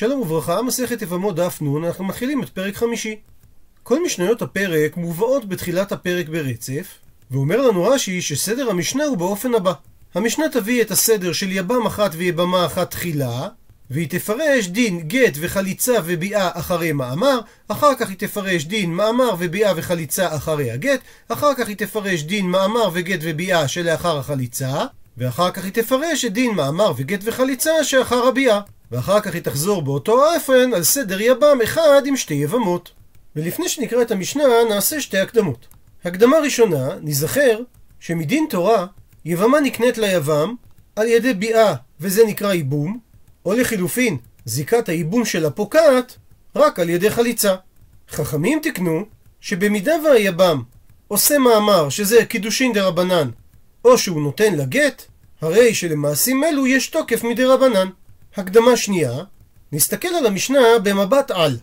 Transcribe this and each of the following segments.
שלום וברכה, מסכת יבמות דף נ', אנחנו מתחילים את פרק חמישי. כל משניות הפרק מובאות בתחילת הפרק ברצף, ואומר לנו רש"י שסדר המשנה הוא באופן הבא. המשנה תביא את הסדר של יבם אחת ויבמה אחת תחילה, והיא תפרש דין גט וחליצה וביאה אחרי מאמר, אחר כך היא תפרש דין מאמר וביאה וחליצה אחרי הגט, אחר כך היא תפרש דין מאמר וגט וביאה שלאחר החליצה, ואחר כך היא תפרש את דין מאמר וגט וחליצה שאחר הביאה. ואחר כך היא תחזור באותו האופן על סדר יבם אחד עם שתי יבמות. ולפני שנקרא את המשנה נעשה שתי הקדמות. הקדמה ראשונה, נזכר שמדין תורה יבמה נקנית ליבם על ידי ביאה וזה נקרא ייבום, או לחילופין, זיקת הייבום שלה פוקעת רק על ידי חליצה. חכמים תקנו שבמידה והיבם עושה מאמר שזה קידושין דה רבנן, או שהוא נותן לגט, הרי שלמעשים אלו יש תוקף מדי רבנן. הקדמה שנייה, נסתכל על המשנה במבט על.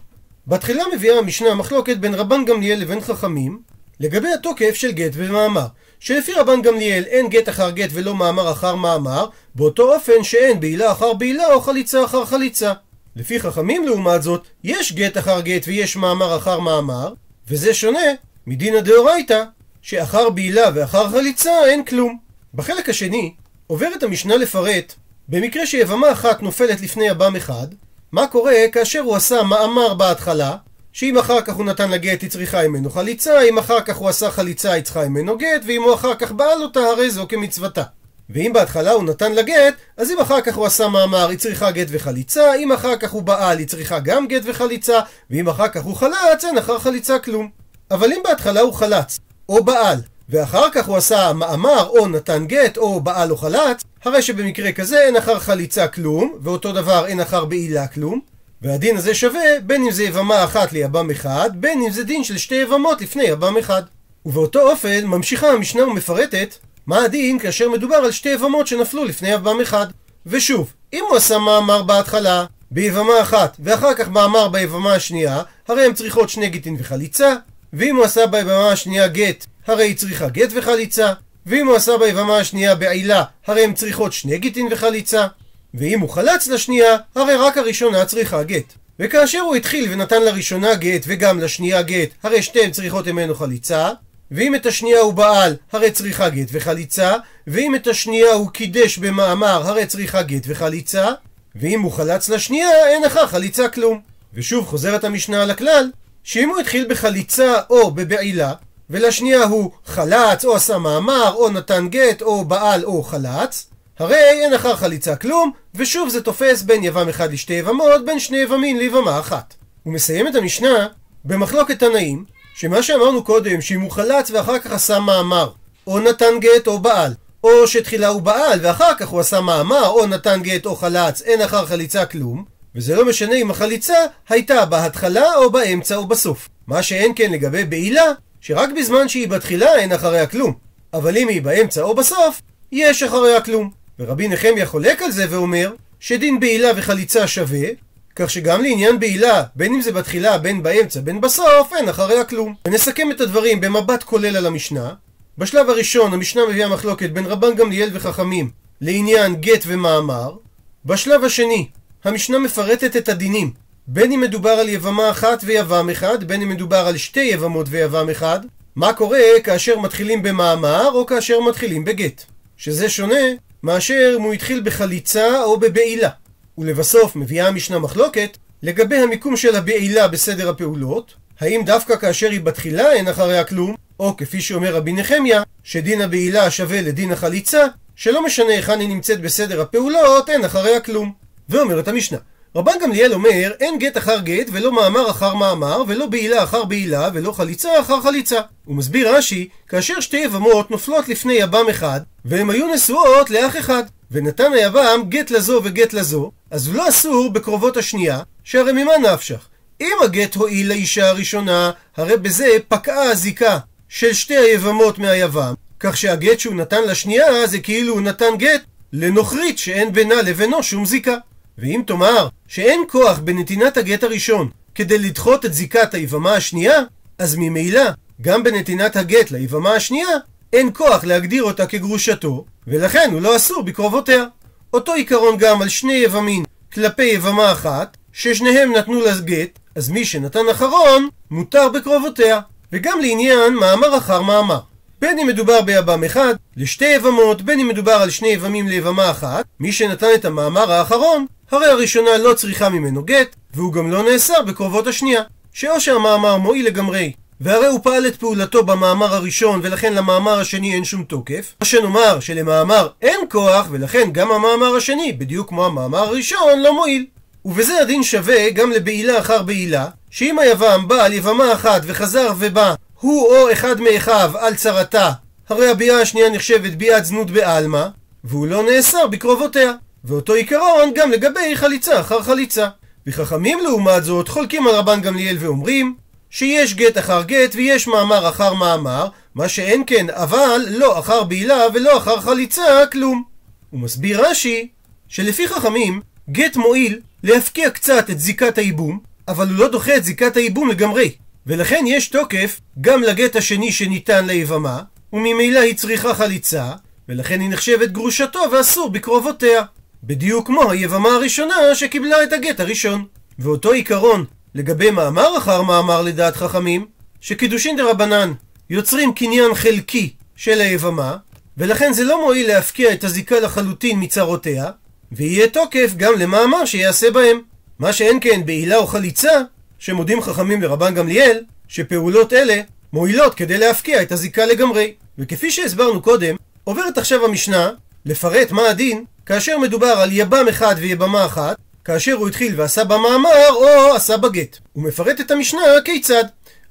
בתחילה מביאה המשנה מחלוקת בין רבן גמליאל לבין חכמים לגבי התוקף של גט ומאמר. שלפי רבן גמליאל אין גט אחר גט ולא מאמר אחר מאמר, באותו אופן שאין בעילה אחר בעילה או חליצה אחר חליצה. לפי חכמים לעומת זאת, יש גט אחר גט ויש מאמר אחר מאמר, וזה שונה מדינא דאורייתא, שאחר בעילה ואחר חליצה אין כלום. בחלק השני, עוברת המשנה לפרט במקרה שיבמה אחת נופלת לפני יבם אחד, מה קורה כאשר הוא עשה מאמר בהתחלה, שאם אחר כך הוא נתן לה גט היא צריכה ממנו חליצה, אם אחר כך הוא עשה חליצה היא צריכה ממנו גט, ואם הוא אחר כך בעל אותה הרי זו כמצוותה. ואם בהתחלה הוא נתן לה גט, אז אם אחר כך הוא עשה מאמר היא צריכה גט וחליצה, אם אחר כך הוא בעל היא צריכה גם גט וחליצה, ואם אחר כך הוא חלץ אין אחר חליצה כלום. אבל אם בהתחלה הוא חלץ, או בעל, ואחר כך הוא עשה מאמר או נתן גט או בעל או חלץ, הרי שבמקרה כזה אין אחר חליצה כלום, ואותו דבר אין אחר בעילה כלום, והדין הזה שווה בין אם זה יבמה אחת ליבם אחד, בין אם זה דין של שתי יבמות לפני יבם אחד. ובאותו אופן ממשיכה המשנה ומפרטת מה הדין כאשר מדובר על שתי יבמות שנפלו לפני יבם אחד. ושוב, אם הוא עשה מאמר בהתחלה ביבמה אחת ואחר כך מאמר ביבמה השנייה, הרי הן צריכות שני גיטין וחליצה, ואם הוא עשה ביבמה השנייה גט הרי היא צריכה גט וחליצה, ואם הוא עשה ביבמה השנייה בעילה, הרי הן צריכות שני גיטין וחליצה, ואם הוא חלץ לשנייה, הרי רק הראשונה צריכה גט. וכאשר הוא התחיל ונתן לראשונה גט וגם לשנייה גט, הרי שתיהן צריכות ממנו חליצה, ואם את השנייה הוא בעל, הרי צריכה גט וחליצה, ואם את השנייה הוא קידש במאמר, הרי צריכה גט וחליצה, ואם הוא חלץ לשנייה, אין לך חליצה כלום. ושוב חוזרת המשנה על הכלל, שאם הוא התחיל בחליצה או בבעילה, ולשנייה הוא חלץ, או עשה מאמר, או נתן גט, או בעל, או חלץ, הרי אין אחר חליצה כלום, ושוב זה תופס בין יבם אחד לשתי יבמות, בין שני יבמים ליבמה אחת. הוא מסיים את המשנה במחלוקת תנאים, שמה שאמרנו קודם, שאם הוא חלץ ואחר כך עשה מאמר, או נתן גט או בעל, או שתחילה הוא בעל ואחר כך הוא עשה מאמר, או נתן גט או חלץ, אין אחר חליצה כלום, וזה לא משנה אם החליצה הייתה בהתחלה או באמצע או בסוף. מה שאין כן לגבי בעילה, שרק בזמן שהיא בתחילה אין אחריה כלום, אבל אם היא באמצע או בסוף, יש אחריה כלום. ורבי נחמיה חולק על זה ואומר שדין בעילה וחליצה שווה, כך שגם לעניין בעילה, בין אם זה בתחילה, בין באמצע, בין בסוף, אין אחריה כלום. ונסכם את הדברים במבט כולל על המשנה. בשלב הראשון המשנה מביאה מחלוקת בין רבן גמליאל וחכמים לעניין גט ומאמר. בשלב השני המשנה מפרטת את הדינים בין אם מדובר על יבמה אחת ויבם אחד, בין אם מדובר על שתי יבמות ויבם אחד, מה קורה כאשר מתחילים במאמר או כאשר מתחילים בגט. שזה שונה מאשר אם הוא התחיל בחליצה או בבעילה. ולבסוף מביאה המשנה מחלוקת לגבי המיקום של הבעילה בסדר הפעולות, האם דווקא כאשר היא בתחילה אין אחריה כלום, או כפי שאומר רבי נחמיה, שדין הבעילה שווה לדין החליצה, שלא משנה היכן היא נמצאת בסדר הפעולות, אין אחריה כלום. ואומרת המשנה, רבן גמליאל אומר, אין גט אחר גט, ולא מאמר אחר מאמר, ולא בעילה אחר בעילה, ולא חליצה אחר חליצה. הוא מסביר רש"י, כאשר שתי יבמות נופלות לפני יבם אחד, והן היו נשואות לאח אחד, ונתן היבם גט לזו וגט לזו, אז הוא לא אסור בקרובות השנייה, שהרי ממה נפשך? אם הגט הועיל לאישה הראשונה, הרי בזה פקעה הזיקה של שתי היבמות מהיבם, כך שהגט שהוא נתן לשנייה זה כאילו הוא נתן גט לנוכרית שאין בינה לבינו שום זיקה. ואם תאמר שאין כוח בנתינת הגט הראשון כדי לדחות את זיקת היבמה השנייה, אז ממילא גם בנתינת הגט ליבמה השנייה אין כוח להגדיר אותה כגרושתו, ולכן הוא לא אסור בקרובותיה. אותו עיקרון גם על שני יבמין כלפי יבמה אחת, ששניהם נתנו לה גט, אז מי שנתן אחרון, מותר בקרובותיה. וגם לעניין מאמר אחר מאמר. בין אם מדובר ביבם אחד לשתי יבמות, בין אם מדובר על שני יבמים ליבמה אחת, מי שנתן את המאמר האחרון, הרי הראשונה לא צריכה ממנו גט, והוא גם לא נאסר בקרובות השנייה. שאו שהמאמר מועיל לגמרי, והרי הוא פעל את פעולתו במאמר הראשון, ולכן למאמר השני אין שום תוקף, או שנאמר שלמאמר אין כוח, ולכן גם המאמר השני, בדיוק כמו המאמר הראשון, לא מועיל. ובזה הדין שווה גם לבעילה אחר בעילה, שאם היבם בא על יבמה אחת וחזר ובא הוא או אחד מאחיו על צרתה, הרי הביאה השנייה נחשבת ביאת זנות בעלמא, והוא לא נאסר בקרובותיה. ואותו עיקרון גם לגבי חליצה אחר חליצה. וחכמים לעומת זאת חולקים על רבן גמליאל ואומרים שיש גט אחר גט ויש מאמר אחר מאמר, מה שאין כן, אבל לא אחר בעילה ולא אחר חליצה, כלום. הוא מסביר רש"י שלפי חכמים, גט מועיל להפקיע קצת את זיקת הייבום, אבל הוא לא דוחה את זיקת הייבום לגמרי. ולכן יש תוקף גם לגט השני שניתן ליבמה, וממילא היא צריכה חליצה, ולכן היא נחשבת גרושתו ואסור בקרובותיה. בדיוק כמו היבמה הראשונה שקיבלה את הגט הראשון. ואותו עיקרון לגבי מאמר אחר מאמר לדעת חכמים, שקידושין דה רבנן יוצרים קניין חלקי של היבמה, ולכן זה לא מועיל להפקיע את הזיקה לחלוטין מצרותיה, ויהיה תוקף גם למאמר שיעשה בהם. מה שאין כן בעילה או חליצה, שמודים חכמים לרבן גמליאל, שפעולות אלה מועילות כדי להפקיע את הזיקה לגמרי. וכפי שהסברנו קודם, עוברת עכשיו המשנה לפרט מה הדין כאשר מדובר על יבם אחד ויבמה אחת, כאשר הוא התחיל ועשה במאמר או עשה בגט. הוא מפרט את המשנה כיצד.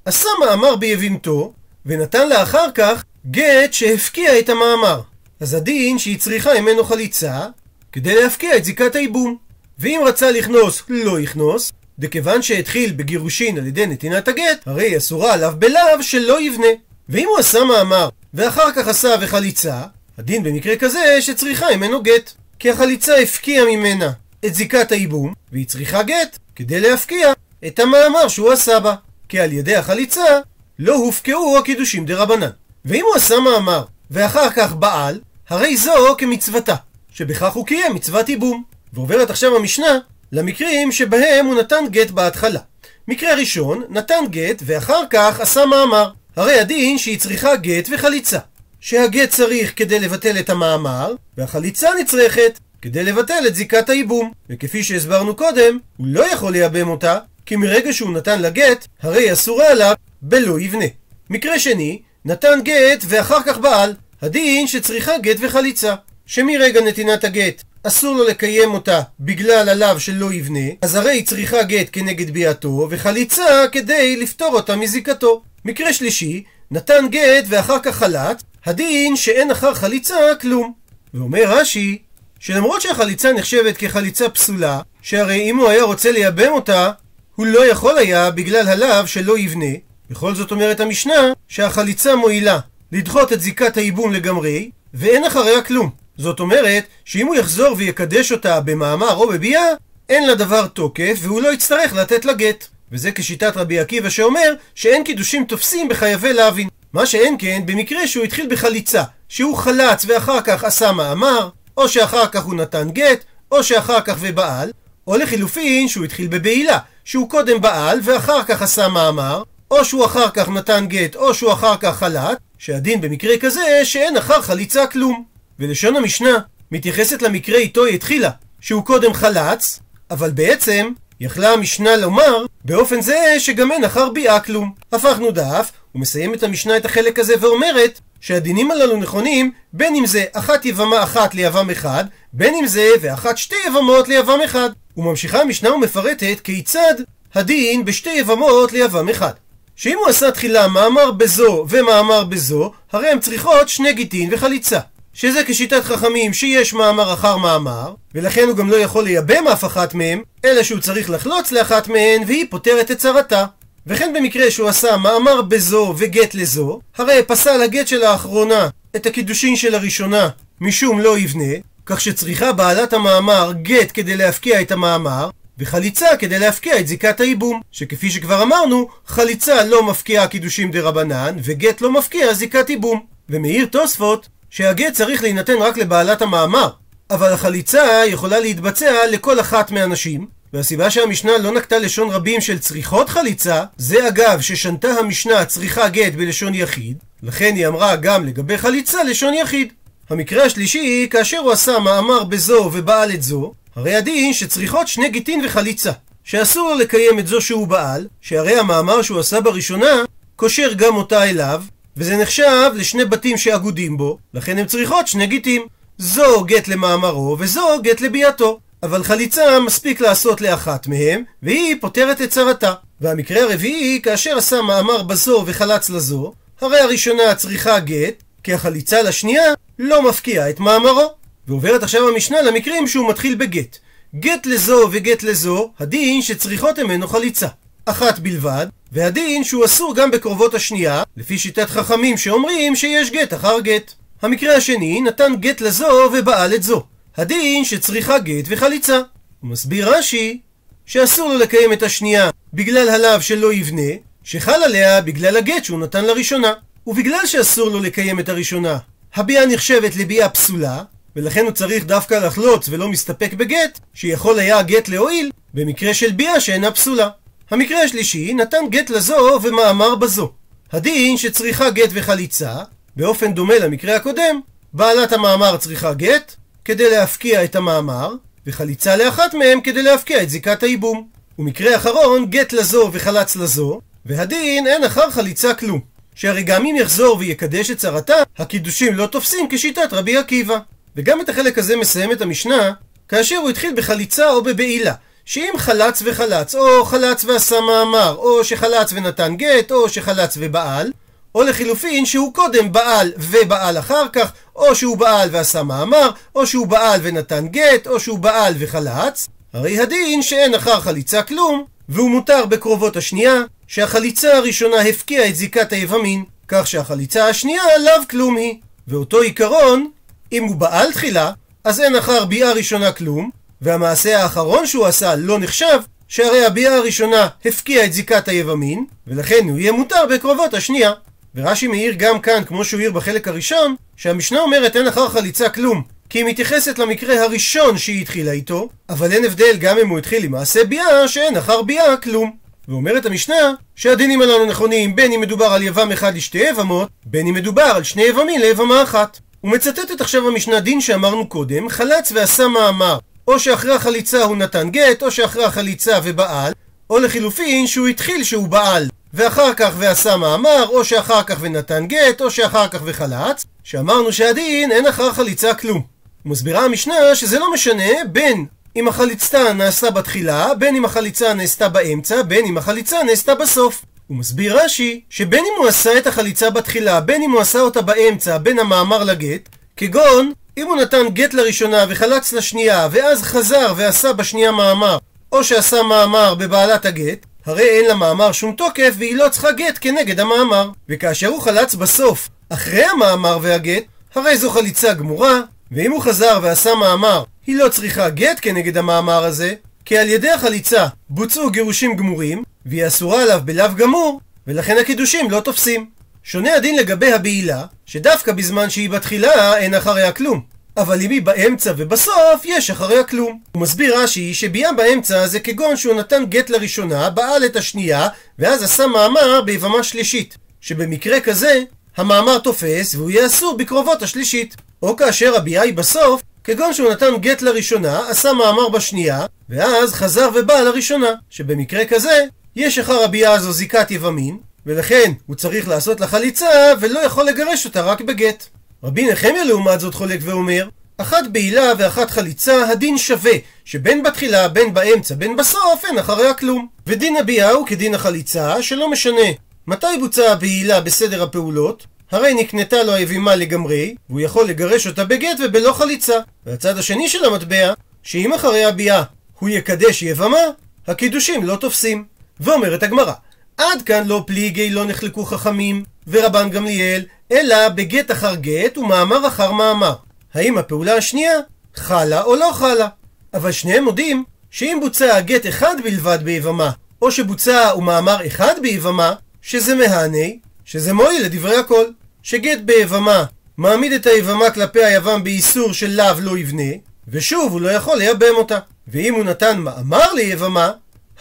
עשה מאמר ביבימתו, ונתן לה אחר כך גט שהפקיע את המאמר. אז הדין שהיא צריכה ממנו חליצה, כדי להפקיע את זיקת הייבום. ואם רצה לכנוס, לא יכנוס, דכיוון שהתחיל בגירושין על ידי נתינת הגט, הרי אסורה עליו בלאו שלא יבנה. ואם הוא עשה מאמר, ואחר כך עשה וחליצה, הדין במקרה כזה שצריכה ממנו גט. כי החליצה הפקיעה ממנה את זיקת הייבום, והיא צריכה גט כדי להפקיע את המאמר שהוא עשה בה. כי על ידי החליצה לא הופקעו הקידושים דה רבנן. ואם הוא עשה מאמר, ואחר כך בעל, הרי זו כמצוותה, שבכך הוא קיים מצוות ייבום. ועוברת עכשיו המשנה למקרים שבהם הוא נתן גט בהתחלה. מקרה ראשון, נתן גט ואחר כך עשה מאמר. הרי הדין שהיא צריכה גט וחליצה. שהגט צריך כדי לבטל את המאמר, והחליצה נצרכת כדי לבטל את זיקת הייבום. וכפי שהסברנו קודם, הוא לא יכול לייבם אותה, כי מרגע שהוא נתן לה גט, הרי אסורה עליו בלא יבנה. מקרה שני, נתן גט ואחר כך בעל. הדין שצריכה גט וחליצה. שמרגע נתינת הגט אסור לו לקיים אותה בגלל הלאו שלא יבנה, אז הרי היא צריכה גט כנגד ביאתו, וחליצה כדי לפתור אותה מזיקתו. מקרה שלישי, נתן גט ואחר כך חלץ, הדין שאין אחר חליצה כלום. ואומר רש"י, שלמרות שהחליצה נחשבת כחליצה פסולה, שהרי אם הוא היה רוצה לייבם אותה, הוא לא יכול היה בגלל הלאו שלא יבנה. בכל זאת אומרת המשנה שהחליצה מועילה לדחות את זיקת הייבום לגמרי, ואין אחריה כלום. זאת אומרת שאם הוא יחזור ויקדש אותה במאמר או בביאה, אין לדבר תוקף והוא לא יצטרך לתת לה גט. וזה כשיטת רבי עקיבא שאומר שאין קידושים תופסים בחייבי להבין. מה שאין כן במקרה שהוא התחיל בחליצה, שהוא חלץ ואחר כך עשה מאמר, או שאחר כך הוא נתן גט, או שאחר כך ובעל, או לחילופין שהוא התחיל בבעילה, שהוא קודם בעל ואחר כך עשה מאמר, או שהוא אחר כך נתן גט, או שהוא אחר כך חלט, שהדין במקרה כזה שאין אחר חליצה כלום. ולשון המשנה מתייחסת למקרה איתו היא התחילה, שהוא קודם חלץ, אבל בעצם יכלה המשנה לומר באופן זה שגם אין אחר ביאה כלום. הפכנו דף, ומסיים את המשנה את החלק הזה ואומרת שהדינים הללו נכונים בין אם זה אחת יבמה אחת ליבם אחד, בין אם זה ואחת שתי יבמות ליבם אחד. וממשיכה המשנה ומפרטת כיצד הדין בשתי יבמות ליבם אחד. שאם הוא עשה תחילה מאמר בזו ומאמר בזו, הרי הם צריכות שני גיטין וחליצה. שזה כשיטת חכמים שיש מאמר אחר מאמר, ולכן הוא גם לא יכול לייבם אף אחת מהם, אלא שהוא צריך לחלוץ לאחת מהן, והיא פותרת את צרתה. וכן במקרה שהוא עשה מאמר בזו וגט לזו, הרי פסל הגט של האחרונה את הקידושין של הראשונה משום לא יבנה, כך שצריכה בעלת המאמר גט כדי להפקיע את המאמר, וחליצה כדי להפקיע את זיקת הייבום, שכפי שכבר אמרנו, חליצה לא מפקיעה קידושים דה רבנן, וגט לא מפקיע זיקת ייבום. ומעיר תוספות שהגט צריך להינתן רק לבעלת המאמר, אבל החליצה יכולה להתבצע לכל אחת מהנשים, והסיבה שהמשנה לא נקטה לשון רבים של צריכות חליצה, זה אגב ששנתה המשנה צריכה גט בלשון יחיד, לכן היא אמרה גם לגבי חליצה לשון יחיד. המקרה השלישי, כאשר הוא עשה מאמר בזו ובעל את זו, הרי הדין שצריכות שני גיטין וחליצה, שאסור לקיים את זו שהוא בעל, שהרי המאמר שהוא עשה בראשונה, קושר גם אותה אליו, וזה נחשב לשני בתים שאגודים בו, לכן הם צריכות שני גיטים. זו גט למאמרו וזו גט לביאתו. אבל חליצה מספיק לעשות לאחת מהם, והיא פותרת את צרתה. והמקרה הרביעי, כאשר עשה מאמר בזו וחלץ לזו, הרי הראשונה צריכה גט, כי החליצה לשנייה לא מפקיעה את מאמרו. ועוברת עכשיו המשנה למקרים שהוא מתחיל בגט. גט לזו וגט לזו, הדין שצריכות ממנו חליצה. אחת בלבד, והדין שהוא אסור גם בקרובות השנייה, לפי שיטת חכמים שאומרים שיש גט אחר גט. המקרה השני נתן גט לזו ובעל את זו. הדין שצריכה גט וחליצה. הוא מסביר רש"י שאסור לו לקיים את השנייה בגלל הלאו שלא יבנה, שחל עליה בגלל הגט שהוא נתן לראשונה. ובגלל שאסור לו לקיים את הראשונה, הביאה נחשבת לביאה פסולה, ולכן הוא צריך דווקא לחלוץ ולא מסתפק בגט, שיכול היה הגט להועיל במקרה של ביאה שאינה פסולה. המקרה השלישי נתן גט לזו ומאמר בזו. הדין שצריכה גט וחליצה, באופן דומה למקרה הקודם, בעלת המאמר צריכה גט כדי להפקיע את המאמר, וחליצה לאחת מהם כדי להפקיע את זיקת הייבום. ומקרה אחרון, גט לזו וחלץ לזו, והדין אין אחר חליצה כלום. שהרי גם אם יחזור ויקדש את צרתה, הקידושים לא תופסים כשיטת רבי עקיבא. וגם את החלק הזה מסיים את המשנה, כאשר הוא התחיל בחליצה או בבעילה. שאם חלץ וחלץ, או חלץ ועשה מאמר, או שחלץ ונתן גט, או שחלץ ובעל, או לחילופין שהוא קודם בעל ובעל אחר כך, או שהוא בעל ועשה מאמר, או שהוא בעל ונתן גט, או שהוא בעל וחלץ, הרי הדין שאין אחר חליצה כלום, והוא מותר בקרובות השנייה, שהחליצה הראשונה הפקיעה את זיקת היבמין, כך שהחליצה השנייה לאו כלום היא. ואותו עיקרון, אם הוא בעל תחילה, אז אין אחר ביאה ראשונה כלום, והמעשה האחרון שהוא עשה לא נחשב, שהרי הביאה הראשונה הפקיעה את זיקת היבמין, ולכן הוא יהיה מותר בקרובות השנייה. ורש"י מעיר גם כאן, כמו שהוא העיר בחלק הראשון, שהמשנה אומרת אין אחר חליצה כלום, כי היא מתייחסת למקרה הראשון שהיא התחילה איתו, אבל אין הבדל גם אם הוא התחיל עם מעשה ביאה, שאין אחר ביאה כלום. ואומרת המשנה שהדינים הללו נכונים בין אם מדובר על יבם אחד לשתי יבמות, בין אם מדובר על שני יבמים ליבמה אחת. ומצטטת עכשיו המשנה דין שאמרנו קודם, חלץ ועשה מאמר, או שאחרי החליצה הוא נתן גט, או שאחרי החליצה ובעל, או לחילופין שהוא התחיל שהוא בעל, ואחר כך ועשה מאמר, או שאחר כך ונתן גט, או שאחר כך וחלץ, שאמרנו שהדין אין אחר חליצה כלום. מסבירה המשנה שזה לא משנה בין אם החליצה נעשה בתחילה, בין אם החליצה נעשתה באמצע, בין אם החליצה נעשתה בסוף. הוא מסביר רש"י, שבין אם הוא עשה את החליצה בתחילה, בין אם הוא עשה אותה באמצע, בין המאמר לגט, כגון, אם הוא נתן גט לראשונה וחלץ לשנייה, ואז חזר ועשה בשנייה מאמר, או שעשה מאמר בבעלת הגט, הרי אין למאמר שום תוקף והיא לא צריכה גט כנגד המאמר. וכאשר הוא חלץ בסוף, אחרי המאמר והגט, הרי זו חליצה גמורה, ואם הוא חזר ועשה מאמר, היא לא צריכה גט כנגד המאמר הזה, כי על ידי החליצה בוצעו גירושים גמורים, והיא אסורה עליו בלאו גמור, ולכן הקידושים לא תופסים. שונה הדין לגבי הבעילה, שדווקא בזמן שהיא בתחילה אין אחריה כלום. אבל אם היא באמצע ובסוף, יש אחריה כלום. הוא מסביר רש"י שביאה באמצע זה כגון שהוא נתן גט לראשונה, בעל את השנייה, ואז עשה מאמר ביבמה שלישית. שבמקרה כזה, המאמר תופס והוא יהיה אסור בקרובות השלישית. או כאשר הביאה היא בסוף, כגון שהוא נתן גט לראשונה, עשה מאמר בשנייה, ואז חזר ובא לראשונה. שבמקרה כזה, יש אחר הביאה הזו זיקת יבמין, ולכן הוא צריך לעשות לה חליצה, ולא יכול לגרש אותה רק בגט. רבי נחמיה לעומת זאת חולק ואומר, אחת בעילה ואחת חליצה, הדין שווה, שבין בתחילה, בין באמצע, בין בסוף, אין אחריה כלום. ודין הביאה הוא כדין החליצה, שלא משנה מתי בוצעה הבעילה בסדר הפעולות, הרי נקנתה לו היבימה לגמרי, והוא יכול לגרש אותה בגט ובלא חליצה. והצד השני של המטבע, שאם אחרי הביאה הוא יקדש יבמה, הקידושים לא תופסים. ואומרת הגמרא, עד כאן לא פליגי לא נחלקו חכמים, ורבן גמליאל, אלא בגט אחר גט ומאמר אחר מאמר. האם הפעולה השנייה חלה או לא חלה? אבל שניהם מודים שאם בוצע גט אחד בלבד ביבמה, או שבוצע ומאמר אחד ביבמה, שזה מהנה, שזה מועיל לדברי הכל. שגט ביבמה מעמיד את היבמה כלפי היבם באיסור של לאו לא יבנה, ושוב הוא לא יכול לייבם אותה. ואם הוא נתן מאמר ליבמה,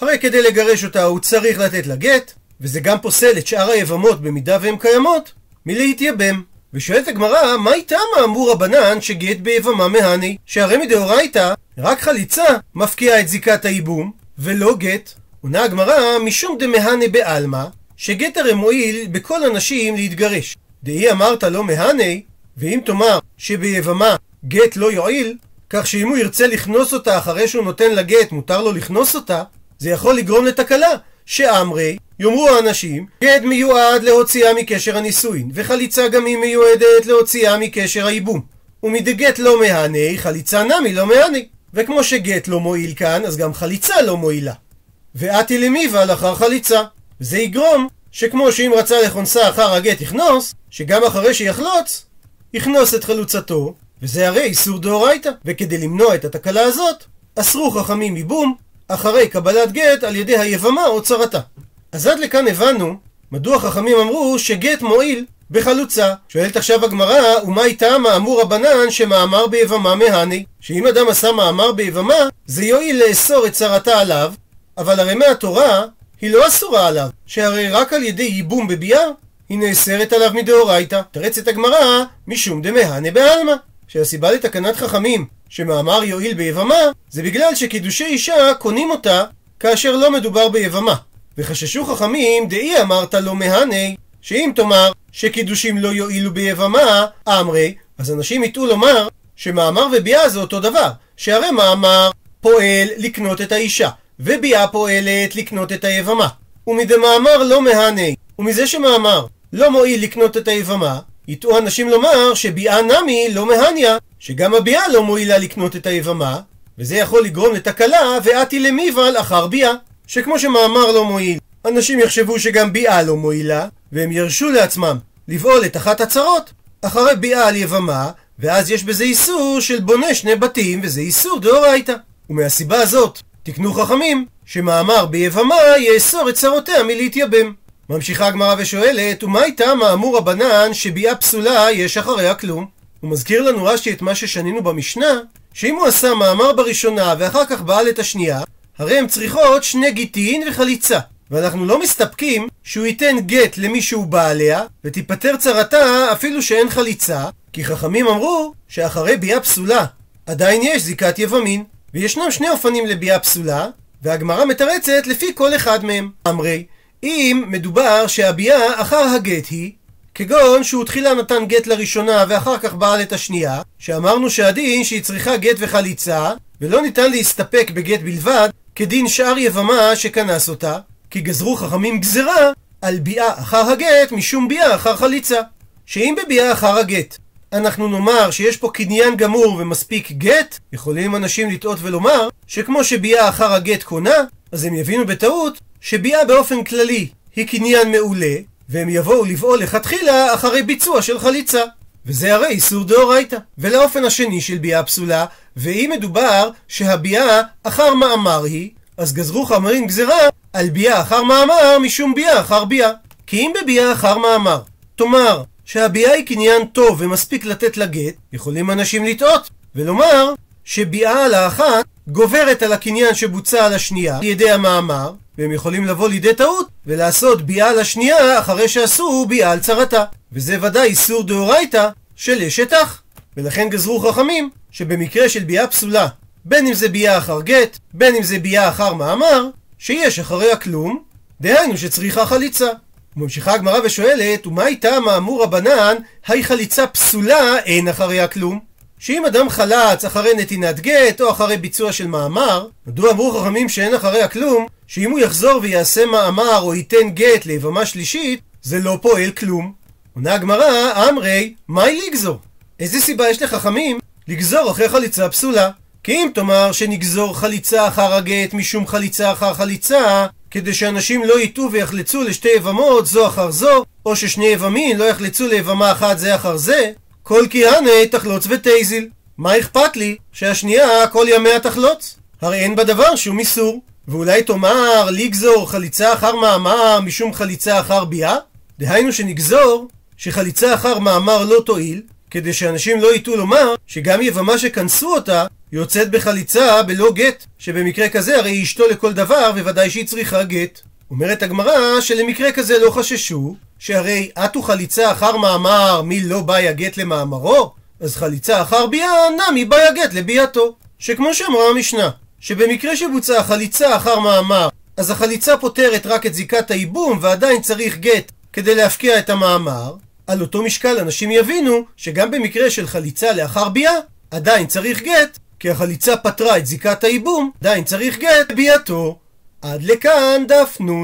הרי כדי לגרש אותה הוא צריך לתת לה גט, וזה גם פוסל את שאר היבמות במידה והן קיימות, מלהתייבם. ושואלת הגמרא, מה איתם האמור רבנן שגט ביבמה מהני? שהרי מדאורייתא, רק חליצה מפקיעה את זיקת הייבום, ולא גט. עונה הגמרא, משום דמהנה בעלמא, שגט הרי מועיל בכל הנשים להתגרש. דאי אמרת לא מהני, ואם תאמר שביבמה גט לא יועיל, כך שאם הוא ירצה לכנוס אותה אחרי שהוא נותן לה גט, מותר לו לכנוס אותה, זה יכול לגרום לתקלה. שאמרי, יאמרו האנשים, גט מיועד להוציאה מקשר הנישואין, וחליצה גם היא מיועדת להוציאה מקשר הייבום. ומדגט לא מהני, חליצה נמי לא מהני. וכמו שגט לא מועיל כאן, אז גם חליצה לא מועילה. ואתי למיבה לאחר חליצה. וזה יגרום שכמו שאם רצה לכונסה אחר הגט יכנוס, שגם אחרי שיחלוץ, יכנוס את חלוצתו, וזה הרי איסור דאורייתא. וכדי למנוע את התקלה הזאת, אסרו חכמים ייבום אחרי קבלת גט על ידי היבמה או צרתה. אז עד לכאן הבנו מדוע חכמים אמרו שגט מועיל בחלוצה. שואלת עכשיו הגמרא, ומה איתם האמור רבנן שמאמר ביבמה מהני? שאם אדם עשה מאמר ביבמה, זה יועיל לאסור את צרתה עליו, אבל הרי מהתורה היא לא אסורה עליו, שהרי רק על ידי ייבום בביאה היא נאסרת עליו מדאורייתא. תרץ את הגמרא משום דמהנה בעלמא. שהסיבה לתקנת חכמים שמאמר יועיל ביבמה זה בגלל שקידושי אישה קונים אותה כאשר לא מדובר ביבמה. וחששו חכמים דאי אמרת לא מהני שאם תאמר שקידושים לא יועילו ביבמה אמרי אז אנשים יטעו לומר שמאמר וביאה זה אותו דבר שהרי מאמר פועל לקנות את האישה וביאה פועלת לקנות את היבמה ומדמאמר לא מהני ומזה שמאמר לא מועיל לקנות את היבמה יטעו אנשים לומר שביאה נמי לא מהניה, שגם הביאה לא מועילה לקנות את היבמה, וזה יכול לגרום לתקלה, ואתי למיבל אחר ביאה. שכמו שמאמר לא מועיל, אנשים יחשבו שגם ביאה לא מועילה, והם ירשו לעצמם לבעול את אחת הצרות אחרי ביאה על יבמה, ואז יש בזה איסור של בונה שני בתים, וזה איסור דאורייתא. ומהסיבה הזאת, תקנו חכמים, שמאמר ביבמה יאסור את צרותיה מלהתייבם. ממשיכה הגמרא ושואלת, ומה איתם האמור רבנן שביאה פסולה יש אחריה כלום? הוא מזכיר לנו רש"י את מה ששנינו במשנה, שאם הוא עשה מאמר בראשונה ואחר כך בעל את השנייה, הרי הן צריכות שני גיטין וחליצה. ואנחנו לא מסתפקים שהוא ייתן גט למי שהוא בא עליה, ותיפטר צרתה אפילו שאין חליצה, כי חכמים אמרו שאחרי ביאה פסולה עדיין יש זיקת יבמין. וישנם שני אופנים לביאה פסולה, והגמרא מתרצת לפי כל אחד מהם. אמרי, אם מדובר שהביאה אחר הגט היא, כגון שהוא תחילה נתן גט לראשונה ואחר כך בעל את השנייה, שאמרנו שהדין שהיא צריכה גט וחליצה, ולא ניתן להסתפק בגט בלבד, כדין שאר יבמה שכנס אותה, כי גזרו חכמים גזרה על ביאה אחר הגט משום ביאה אחר חליצה. שאם בביאה אחר הגט אנחנו נאמר שיש פה קניין גמור ומספיק גט, יכולים אנשים לטעות ולומר שכמו שביאה אחר הגט קונה, אז הם יבינו בטעות שביאה באופן כללי היא קניין מעולה, והם יבואו לבעול לכתחילה אחרי ביצוע של חליצה. וזה הרי איסור דאורייתא. ולאופן השני של ביאה פסולה, ואם מדובר שהביאה אחר מאמר היא, אז גזרו חמרים גזרה על ביאה אחר מאמר משום ביאה אחר ביאה. כי אם בביאה אחר מאמר, תאמר שהביאה היא קניין טוב ומספיק לתת לה גט, יכולים אנשים לטעות ולומר שביאה על האחת גוברת על הקניין שבוצע על השנייה על ידי המאמר, והם יכולים לבוא לידי טעות ולעשות ביאה על השנייה אחרי שעשו ביאה על צרתה. וזה ודאי איסור דאורייתא של אשת אח. ולכן גזרו חכמים שבמקרה של ביאה פסולה, בין אם זה ביאה אחר גט, בין אם זה ביאה אחר מאמר, שיש אחריה כלום, דהיינו שצריכה חליצה. וממשיכה הגמרא ושואלת, ומה איתה מאמור רבנן, היי חליצה פסולה אין אחריה כלום? שאם אדם חלץ אחרי נתינת גט או אחרי ביצוע של מאמר, מדוע אמרו חכמים שאין אחריה כלום, שאם הוא יחזור ויעשה מאמר או ייתן גט ליבמה שלישית, זה לא פועל כלום. עונה הגמרא, אמרי, מהי לגזור? איזה סיבה יש לחכמים לגזור אחרי חליצה פסולה? כי אם תאמר שנגזור חליצה אחר הגט משום חליצה אחר חליצה, כדי שאנשים לא יטעו ויחלצו לשתי יבמות זו אחר זו, או ששני יבמים לא יחלצו ליבמה אחת זה אחר זה, כל כהנה תחלוץ ותזיל. מה אכפת לי שהשנייה כל ימיה תחלוץ? הרי אין בדבר שום איסור. ואולי תאמר לגזור חליצה אחר מאמר משום חליצה אחר ביאה? דהיינו שנגזור שחליצה אחר מאמר לא תועיל, כדי שאנשים לא יטעו לומר שגם יבמה שכנסו אותה יוצאת בחליצה בלא גט, שבמקרה כזה הרי היא אשתו לכל דבר וודאי שהיא צריכה גט. אומרת הגמרא שלמקרה כזה לא חששו, שהרי עטו חליצה אחר מאמר מי לא באי הגט למאמרו, אז חליצה אחר ביאה נמי באי הגט לביאתו. שכמו שאמרה המשנה, שבמקרה שבוצעה חליצה אחר מאמר, אז החליצה פותרת רק את זיקת הייבום ועדיין צריך גט כדי להפקיע את המאמר, על אותו משקל אנשים יבינו שגם במקרה של חליצה לאחר ביאה, עדיין צריך גט, כי החליצה פתרה את זיקת הייבום, עדיין צריך גט ביאתו. עד לכאן דף נון.